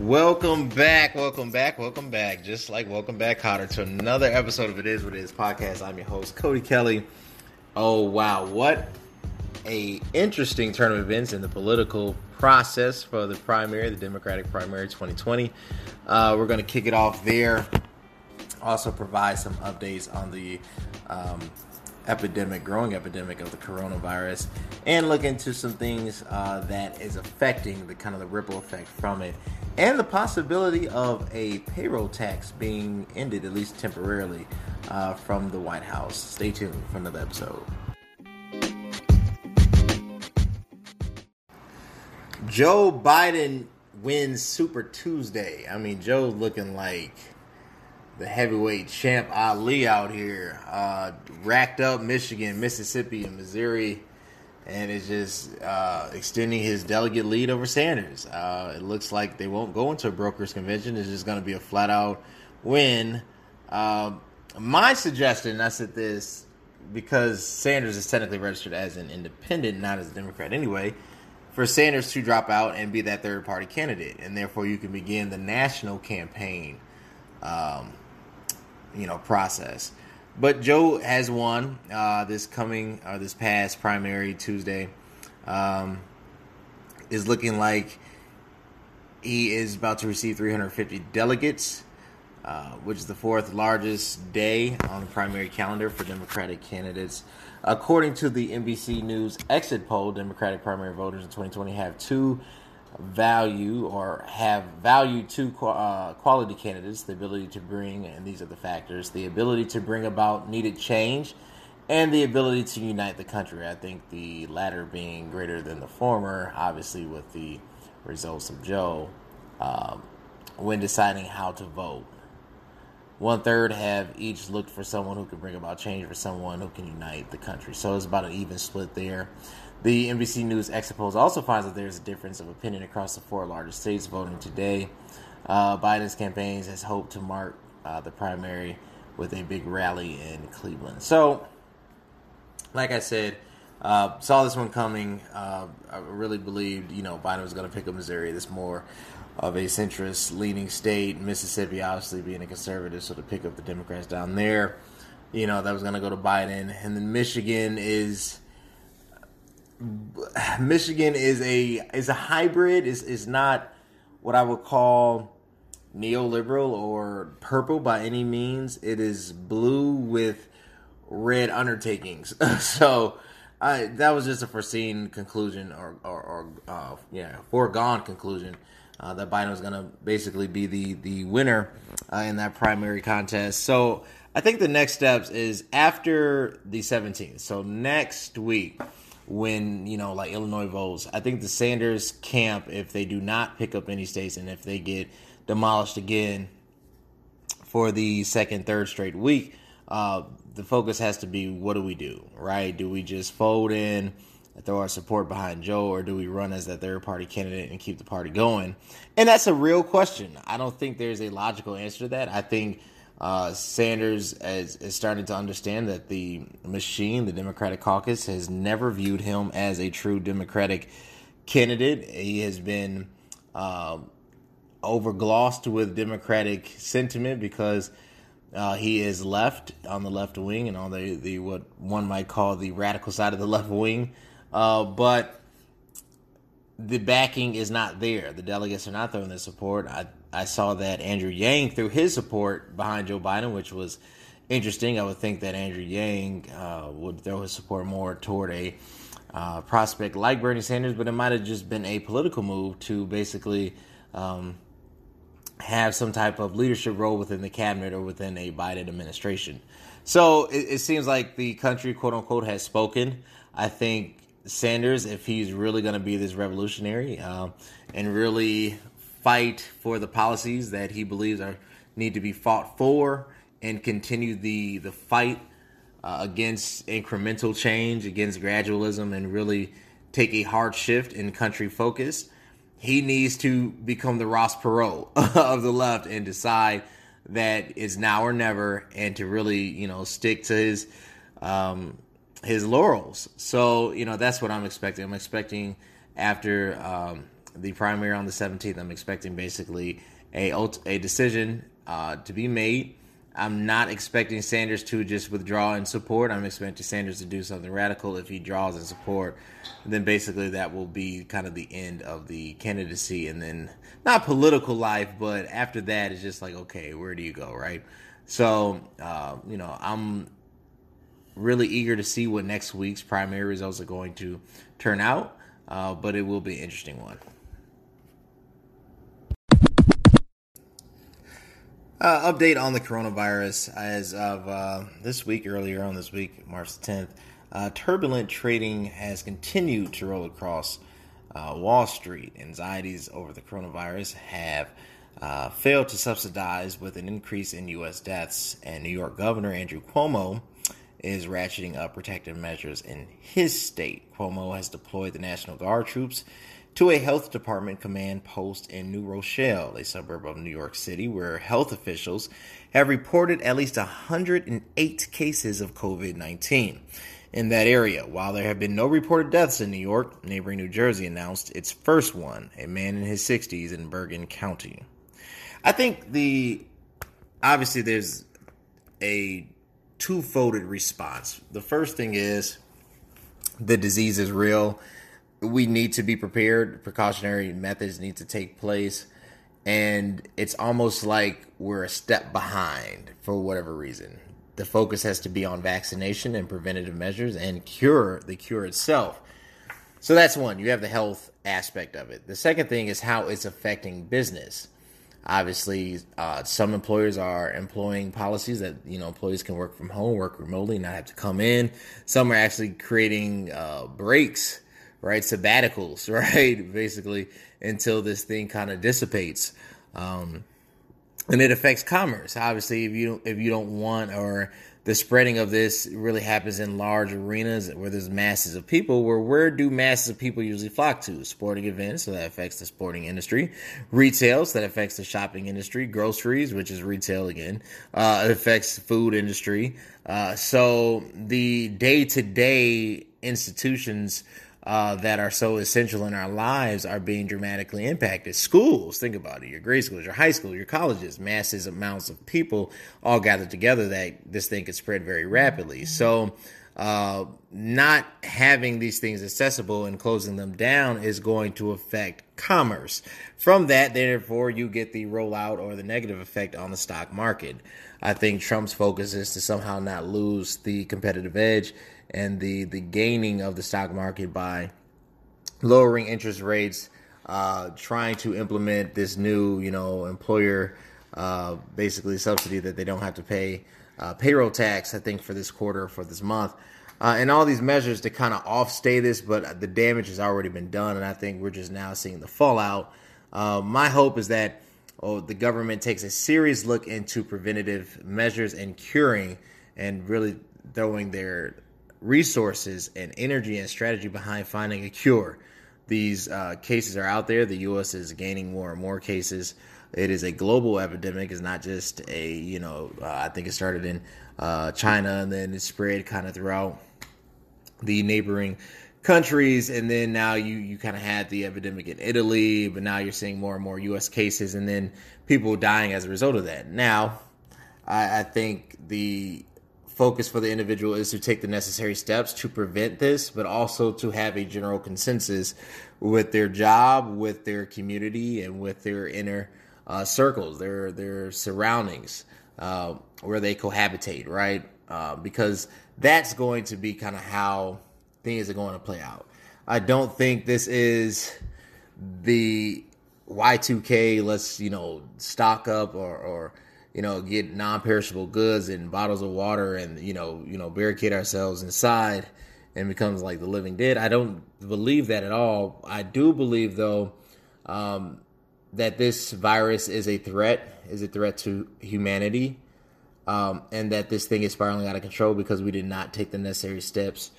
Welcome back, welcome back, welcome back. Just like welcome back, Kotter, to another episode of It Is What It Is podcast. I'm your host, Cody Kelly. Oh wow, what a interesting turn of events in the political process for the primary, the Democratic primary 2020. Uh, we're going to kick it off there. Also, provide some updates on the um, epidemic, growing epidemic of the coronavirus, and look into some things uh, that is affecting the kind of the ripple effect from it, and the possibility of a payroll tax being ended at least temporarily uh, from the White House. Stay tuned for another episode. Joe Biden wins Super Tuesday. I mean, Joe's looking like the heavyweight champ Ali out here, uh, racked up Michigan, Mississippi, and Missouri, and is just uh, extending his delegate lead over Sanders. Uh, it looks like they won't go into a brokered convention. It's just going to be a flat out win. Uh, my suggestion, I said this because Sanders is technically registered as an independent, not as a Democrat anyway. For Sanders to drop out and be that third party candidate, and therefore you can begin the national campaign um, you know process. But Joe has won uh, this coming or uh, this past primary Tuesday. Um, is looking like he is about to receive 350 delegates, uh, which is the fourth largest day on the primary calendar for Democratic candidates. According to the NBC News exit poll, Democratic primary voters in 2020 have two value or have value to uh, quality candidates the ability to bring, and these are the factors the ability to bring about needed change and the ability to unite the country. I think the latter being greater than the former, obviously, with the results of Joe um, when deciding how to vote. One third have each looked for someone who can bring about change for someone who can unite the country. So it's about an even split there. The NBC News exit polls also finds that there's a difference of opinion across the four largest states voting today. Uh, Biden's campaigns has hoped to mark uh, the primary with a big rally in Cleveland. So, like I said, uh, saw this one coming. Uh, I really believed, you know, Biden was going to pick up Missouri. This more of a centrist leaning state. Mississippi, obviously, being a conservative, so to pick up the Democrats down there, you know, that was going to go to Biden. And then Michigan is Michigan is a is a hybrid. is is not what I would call neoliberal or purple by any means. It is blue with red undertakings. so I that was just a foreseen conclusion or or, or uh, yeah foregone conclusion. Uh, that Biden was going to basically be the the winner uh, in that primary contest. So I think the next steps is after the 17th. So next week, when you know like Illinois votes. I think the Sanders camp, if they do not pick up any states and if they get demolished again for the second, third straight week, uh, the focus has to be what do we do, right? Do we just fold in? And throw our support behind Joe, or do we run as that third party candidate and keep the party going? And that's a real question. I don't think there's a logical answer to that. I think uh, Sanders is, is, starting to understand that the machine, the Democratic caucus, has never viewed him as a true Democratic candidate. He has been uh, overglossed with Democratic sentiment because uh, he is left on the left wing and on the, the what one might call the radical side of the left wing. Uh, but the backing is not there. The delegates are not throwing their support. I I saw that Andrew Yang threw his support behind Joe Biden, which was interesting. I would think that Andrew Yang uh, would throw his support more toward a uh, prospect like Bernie Sanders, but it might have just been a political move to basically um, have some type of leadership role within the cabinet or within a Biden administration. So it, it seems like the country, quote unquote, has spoken. I think Sanders, if he's really going to be this revolutionary um, and really fight for the policies that he believes are need to be fought for and continue the the fight uh, against incremental change, against gradualism, and really take a hard shift in country focus. He needs to become the Ross Perot of the left and decide that it's now or never, and to really you know stick to his um, his laurels. So you know that's what I'm expecting. I'm expecting after um, the primary on the 17th. I'm expecting basically a a decision uh, to be made. I'm not expecting Sanders to just withdraw in support. I'm expecting Sanders to do something radical. If he draws in support, then basically that will be kind of the end of the candidacy, and then not political life, but after that, it's just like okay, where do you go, right? So, uh, you know, I'm really eager to see what next week's primary results are going to turn out, uh, but it will be an interesting one. Uh, update on the coronavirus as of uh, this week, earlier on this week, March the 10th. Uh, turbulent trading has continued to roll across uh, Wall Street. Anxieties over the coronavirus have uh, failed to subsidize with an increase in U.S. deaths, and New York Governor Andrew Cuomo is ratcheting up protective measures in his state. Cuomo has deployed the National Guard troops to a health department command post in New Rochelle, a suburb of New York City, where health officials have reported at least 108 cases of COVID 19 in that area. While there have been no reported deaths in New York, neighboring New Jersey announced its first one, a man in his 60s in Bergen County. I think the obviously there's a two-folded response. The first thing is the disease is real. We need to be prepared. Precautionary methods need to take place. And it's almost like we're a step behind for whatever reason. The focus has to be on vaccination and preventative measures and cure, the cure itself. So that's one. You have the health aspect of it. The second thing is how it's affecting business. Obviously, uh, some employers are employing policies that you know employees can work from home, work remotely, not have to come in. Some are actually creating uh, breaks, right, sabbaticals, right, basically until this thing kind of dissipates. Um, and it affects commerce. Obviously, if you if you don't want or the spreading of this really happens in large arenas where there's masses of people. Where where do masses of people usually flock to? Sporting events, so that affects the sporting industry. Retail, so that affects the shopping industry. Groceries, which is retail again, uh, it affects food industry. Uh, so the day to day institutions uh, that are so essential in our lives are being dramatically impacted. Schools, think about it, your grade schools, your high school, your colleges, massive amounts of people all gathered together that this thing could spread very rapidly. So, uh, not having these things accessible and closing them down is going to affect commerce. From that, therefore, you get the rollout or the negative effect on the stock market. I think Trump's focus is to somehow not lose the competitive edge and the the gaining of the stock market by lowering interest rates, uh, trying to implement this new you know employer uh, basically subsidy that they don't have to pay uh, payroll tax. I think for this quarter for this month. Uh, and all these measures to kind of offstay this, but the damage has already been done, and I think we're just now seeing the fallout. Uh, my hope is that oh, the government takes a serious look into preventative measures and curing, and really throwing their resources and energy and strategy behind finding a cure. These uh, cases are out there. The U.S. is gaining more and more cases. It is a global epidemic. It's not just a, you know, uh, I think it started in uh, China and then it spread kind of throughout the neighboring countries. And then now you, you kind of had the epidemic in Italy, but now you're seeing more and more U.S. cases and then people dying as a result of that. Now, I, I think the focus for the individual is to take the necessary steps to prevent this, but also to have a general consensus with their job, with their community, and with their inner uh, circles, their their surroundings, uh, where they cohabitate, right? Uh, because that's going to be kind of how things are going to play out. I don't think this is the Y2K. Let's you know stock up or or you know, get non-perishable goods and bottles of water and you know, you know, barricade ourselves inside and becomes like the living dead. I don't believe that at all. I do believe though um, that this virus is a threat, is a threat to humanity, um, and that this thing is spiraling out of control because we did not take the necessary steps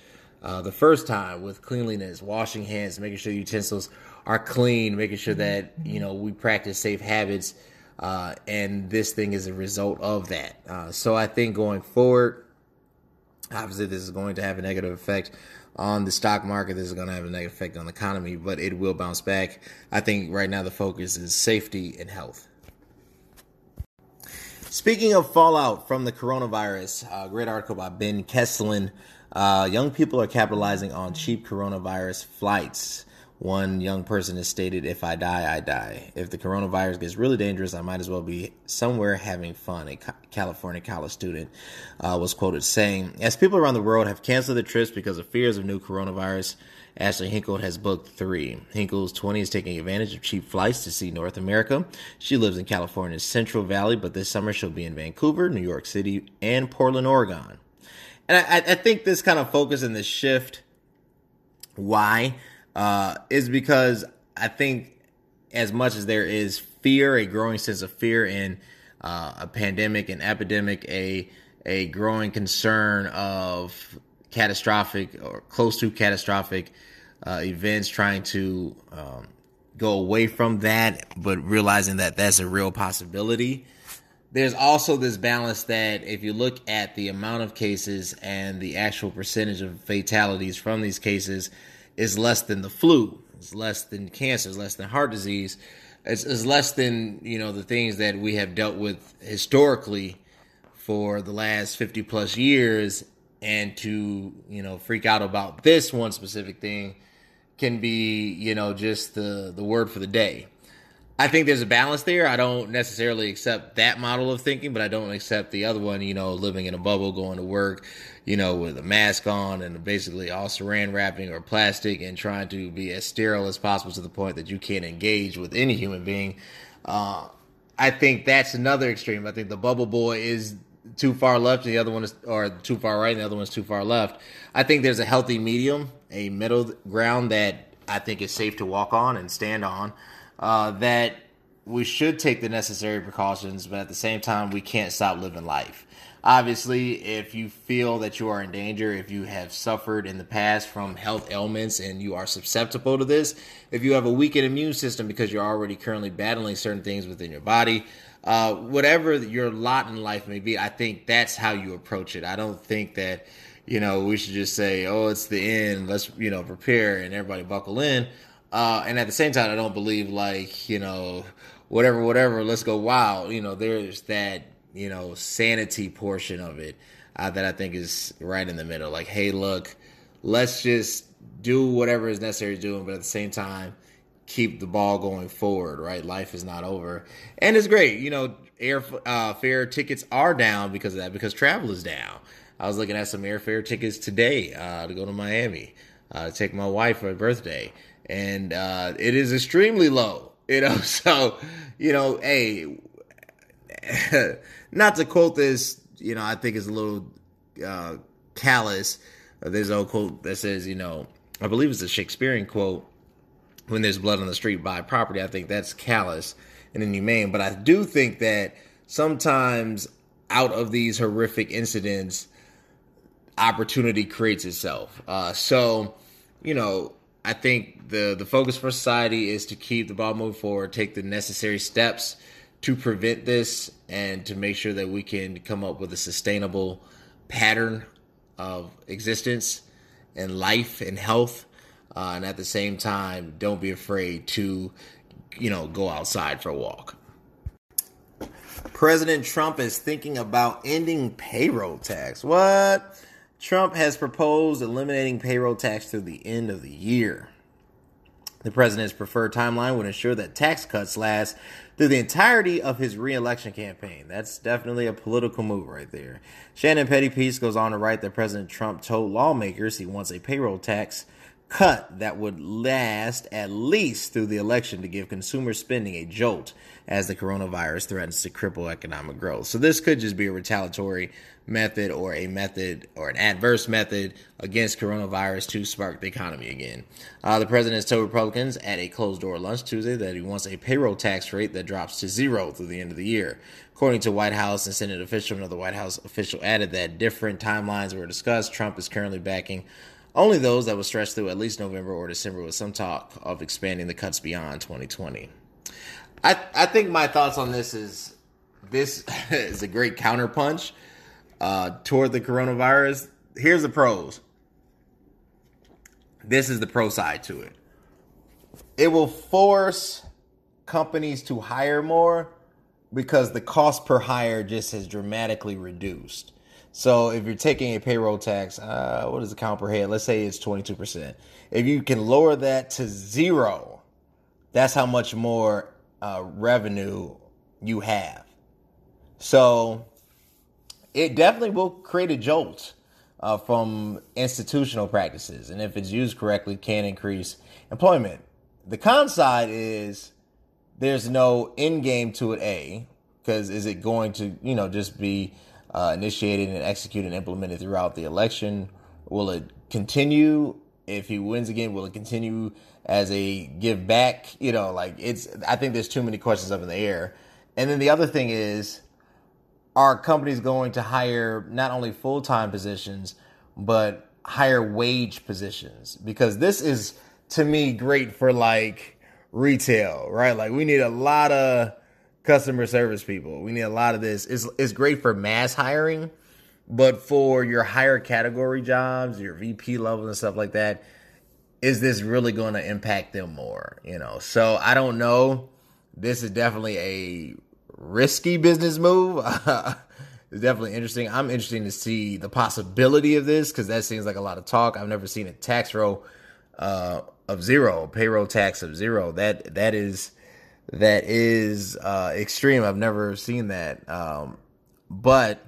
uh, the first time with cleanliness, washing hands, making sure utensils are clean, making sure that you know we practice safe habits uh, and this thing is a result of that. Uh, so I think going forward, obviously this is going to have a negative effect on the stock market. This is going to have a negative effect on the economy, but it will bounce back. I think right now the focus is safety and health. Speaking of fallout from the coronavirus, a great article by Ben Kesslen. Uh, young people are capitalizing on cheap coronavirus flights. One young person has stated, If I die, I die. If the coronavirus gets really dangerous, I might as well be somewhere having fun. A California college student uh, was quoted saying, As people around the world have canceled their trips because of fears of new coronavirus, Ashley Hinkle has booked three. Hinkle's 20 is taking advantage of cheap flights to see North America. She lives in California's Central Valley, but this summer she'll be in Vancouver, New York City, and Portland, Oregon. And I, I think this kind of focus and this shift, why? Uh, is because I think as much as there is fear, a growing sense of fear in uh, a pandemic, an epidemic, a a growing concern of catastrophic or close to catastrophic uh, events, trying to um, go away from that, but realizing that that's a real possibility. There's also this balance that if you look at the amount of cases and the actual percentage of fatalities from these cases, is less than the flu, it's less than cancer, it's less than heart disease, it's, it's less than you know the things that we have dealt with historically for the last 50 plus years. And to you know freak out about this one specific thing can be you know just the the word for the day I think there's a balance there. I don't necessarily accept that model of thinking, but I don't accept the other one, you know, living in a bubble, going to work, you know, with a mask on and basically all saran wrapping or plastic and trying to be as sterile as possible to the point that you can't engage with any human being. Uh, I think that's another extreme. I think the bubble boy is too far left, and the other one is, or too far right, and the other one's too far left. I think there's a healthy medium, a middle ground that I think is safe to walk on and stand on uh, that we should take the necessary precautions, but at the same time, we can't stop living life. Obviously, if you feel that you are in danger, if you have suffered in the past from health ailments and you are susceptible to this, if you have a weakened immune system because you're already currently battling certain things within your body, uh, whatever your lot in life may be, I think that's how you approach it. I don't think that, you know, we should just say, oh, it's the end, let's, you know, prepare and everybody buckle in. Uh, and at the same time, I don't believe like you know whatever, whatever. Let's go wild. You know, there's that you know sanity portion of it uh, that I think is right in the middle. Like, hey, look, let's just do whatever is necessary doing, but at the same time, keep the ball going forward. Right, life is not over, and it's great. You know, air uh, fare tickets are down because of that because travel is down. I was looking at some airfare tickets today uh, to go to Miami uh, to take my wife for her birthday and uh, it is extremely low. You know, so you know, hey, not to quote this, you know, I think it's a little uh, callous. There's a quote that says, you know, I believe it's a Shakespearean quote. When there's blood on the street, buy property. I think that's callous and inhumane. But I do think that sometimes out of these horrific incidents, opportunity creates itself. Uh, so, you know, I think the the focus for society is to keep the ball moving forward, take the necessary steps to prevent this, and to make sure that we can come up with a sustainable pattern of existence and life and health. Uh, and at the same time, don't be afraid to, you know, go outside for a walk. President Trump is thinking about ending payroll tax. What? Trump has proposed eliminating payroll tax through the end of the year. The president's preferred timeline would ensure that tax cuts last through the entirety of his reelection campaign. That's definitely a political move right there. Shannon Pettypiece goes on to write that President Trump told lawmakers he wants a payroll tax cut that would last at least through the election to give consumer spending a jolt as the coronavirus threatens to cripple economic growth. So this could just be a retaliatory method or a method or an adverse method against coronavirus to spark the economy again. Uh, the president has told Republicans at a closed door lunch Tuesday that he wants a payroll tax rate that drops to zero through the end of the year. According to White House and Senate official, another White House official added that different timelines were discussed. Trump is currently backing only those that will stretch through at least November or December with some talk of expanding the cuts beyond 2020. I, I think my thoughts on this is this is a great counterpunch uh, toward the coronavirus. Here's the pros. this is the pro side to it. It will force companies to hire more because the cost per hire just has dramatically reduced. So if you're taking a payroll tax, uh, what is the count per head? Let's say it's 22%. If you can lower that to zero, that's how much more uh, revenue you have. So it definitely will create a jolt uh, from institutional practices, and if it's used correctly, can increase employment. The con side is there's no end game to it. A because is it going to you know just be uh, initiated and executed and implemented throughout the election? Will it continue if he wins again? Will it continue as a give back? You know, like it's. I think there's too many questions up in the air. And then the other thing is, are companies going to hire not only full time positions but higher wage positions? Because this is to me great for like retail, right? Like we need a lot of customer service people. We need a lot of this. It's it's great for mass hiring, but for your higher category jobs, your VP level and stuff like that, is this really going to impact them more? You know, so I don't know. This is definitely a risky business move. it's definitely interesting. I'm interested to see the possibility of this because that seems like a lot of talk. I've never seen a tax row uh, of zero, payroll tax of zero. That that is that is uh, extreme. I've never seen that, um, but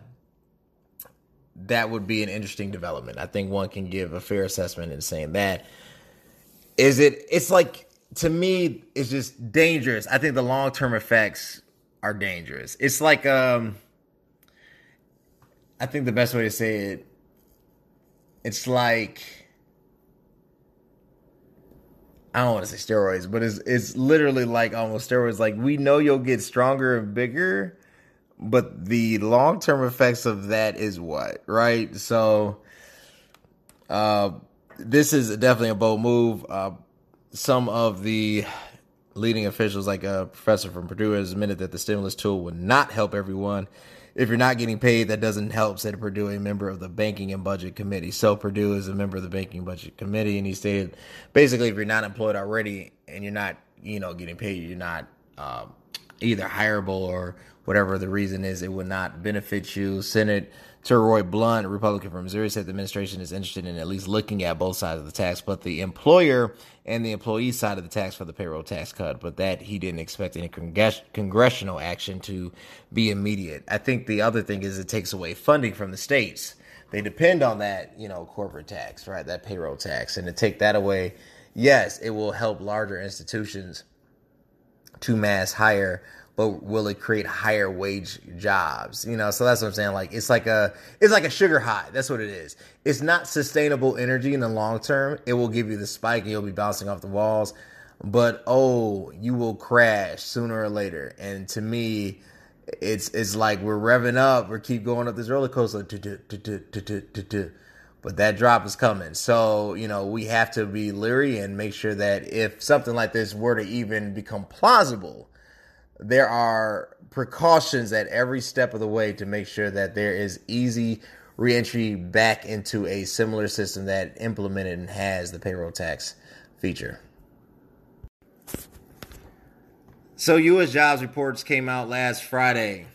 that would be an interesting development. I think one can give a fair assessment in saying that. Is it? It's like to me, it's just dangerous. I think the long term effects are dangerous. It's like um, I think the best way to say it, it's like I don't want to say steroids, but it's it's literally like almost steroids. Like we know you'll get stronger and bigger, but the long term effects of that is what, right? So, uh, this is definitely a bold move. Uh, some of the leading officials, like a professor from Purdue, has admitted that the stimulus tool would not help everyone if you're not getting paid, that doesn't help, said Perdue, a member of the Banking and Budget Committee. So Perdue is a member of the Banking and Budget Committee, and he stated basically if you're not employed already and you're not, you know, getting paid, you're not uh, either hireable or whatever the reason is, it would not benefit you. Senate Roy Blunt, Republican from Missouri, said the administration is interested in at least looking at both sides of the tax, but the employer and the employee side of the tax for the payroll tax cut, but that he didn't expect any congress- congressional action to be immediate. I think the other thing is it takes away funding from the states. They depend on that, you know, corporate tax, right? That payroll tax. And to take that away, yes, it will help larger institutions to mass hire but will it create higher wage jobs? You know, so that's what I'm saying. Like it's like a it's like a sugar high. That's what it is. It's not sustainable energy in the long term. It will give you the spike and you'll be bouncing off the walls. But oh, you will crash sooner or later. And to me, it's it's like we're revving up, we keep going up this roller coaster. But that drop is coming. So, you know, we have to be leery and make sure that if something like this were to even become plausible, there are precautions at every step of the way to make sure that there is easy reentry back into a similar system that implemented and has the payroll tax feature. So, U.S. jobs reports came out last Friday,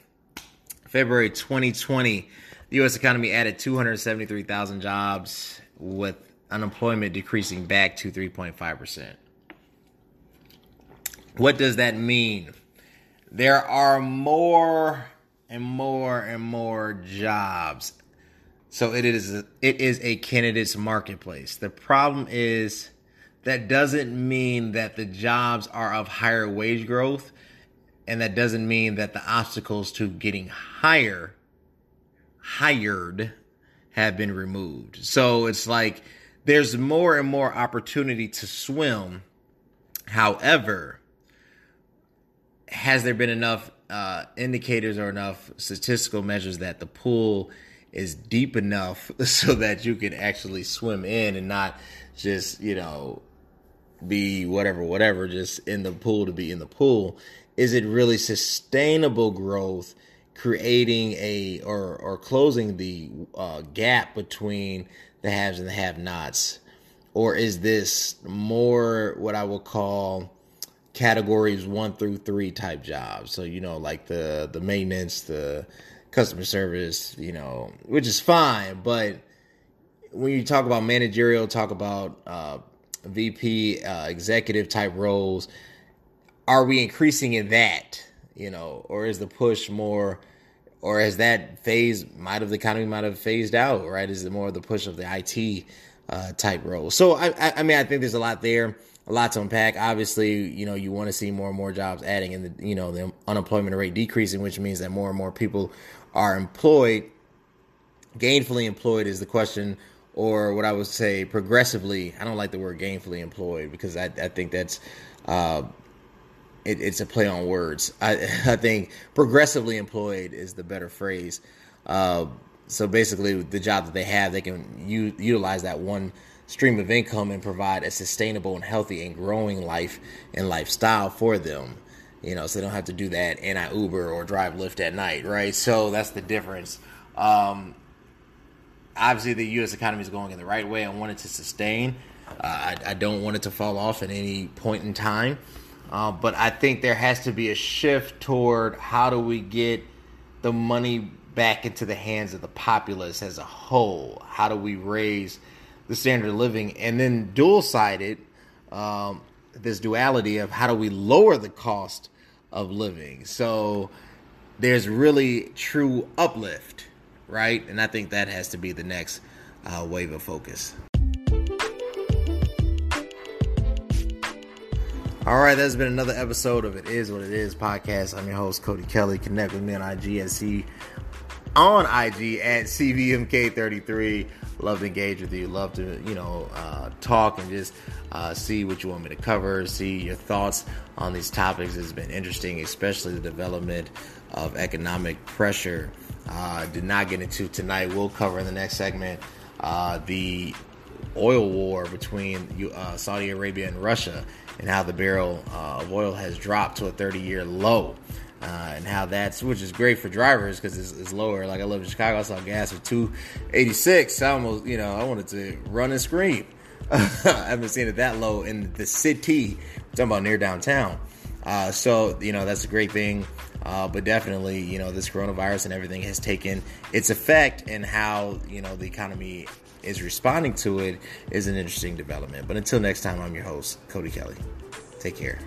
February 2020. The U.S. economy added 273,000 jobs, with unemployment decreasing back to 3.5%. What does that mean? There are more and more and more jobs. So it is it is a candidate's marketplace. The problem is that doesn't mean that the jobs are of higher wage growth and that doesn't mean that the obstacles to getting higher hired have been removed. So it's like there's more and more opportunity to swim. However, has there been enough uh, indicators or enough statistical measures that the pool is deep enough so that you can actually swim in and not just you know be whatever whatever just in the pool to be in the pool? Is it really sustainable growth creating a or or closing the uh, gap between the haves and the have nots or is this more what I would call categories one through three type jobs? So you know, like the the maintenance, the customer service, you know, which is fine, but when you talk about managerial, talk about uh, VP, uh, executive type roles, are we increasing in that? You know, or is the push more, or has that phase might have the economy might have phased out? Right? Is it more of the push of the IT uh, type role? So I, I, I mean, I think there's a lot there, a lot to unpack. Obviously, you know, you want to see more and more jobs adding, and the you know the unemployment rate decreasing, which means that more and more people are employed. Gainfully employed is the question or what I would say progressively. I don't like the word gainfully employed because I, I think that's uh, it, it's a play on words. I, I think progressively employed is the better phrase. Uh, so basically, the job that they have, they can u- utilize that one stream of income and provide a sustainable and healthy and growing life and lifestyle for them. You know, so they don't have to do that and I Uber or drive Lyft at night, right? So that's the difference. Um, obviously the U.S. economy is going in the right way. I want it to sustain. Uh, I, I, don't want it to fall off at any point in time. Uh, but I think there has to be a shift toward how do we get the money back into the hands of the populace as a whole? How do we raise the standard of living? And then dual sided, um, this duality of how do we lower the cost of living? So there's really true uplift right? And I think that has to be the next uh, wave of focus. All right, that's been another episode of It Is What It Is podcast. I'm your host, Cody Kelly. Connect with me on IG at C on IG at CVMK33. Love to engage with you. Love to, you know, uh, talk and just uh, see what you want me to cover, see your thoughts on these topics. It's been interesting, especially the development of economic pressure uh, did not get into tonight. We'll cover in the next segment uh, the oil war between uh, Saudi Arabia and Russia and how the barrel uh, of oil has dropped to a 30 year low. Uh, and how that's which is great for drivers because it's, it's, lower. Like I live in Chicago, I saw gas for two eighty six. I almost, you know, I wanted to run and scream. I haven't seen it that low in the city. I'm talking about near downtown. Uh, so you know that's a great thing. Uh, but definitely, you know, this coronavirus and everything has taken its effect, and how you know the economy is responding to it is an interesting development. But until next time, I'm your host, Cody Kelly. Take care.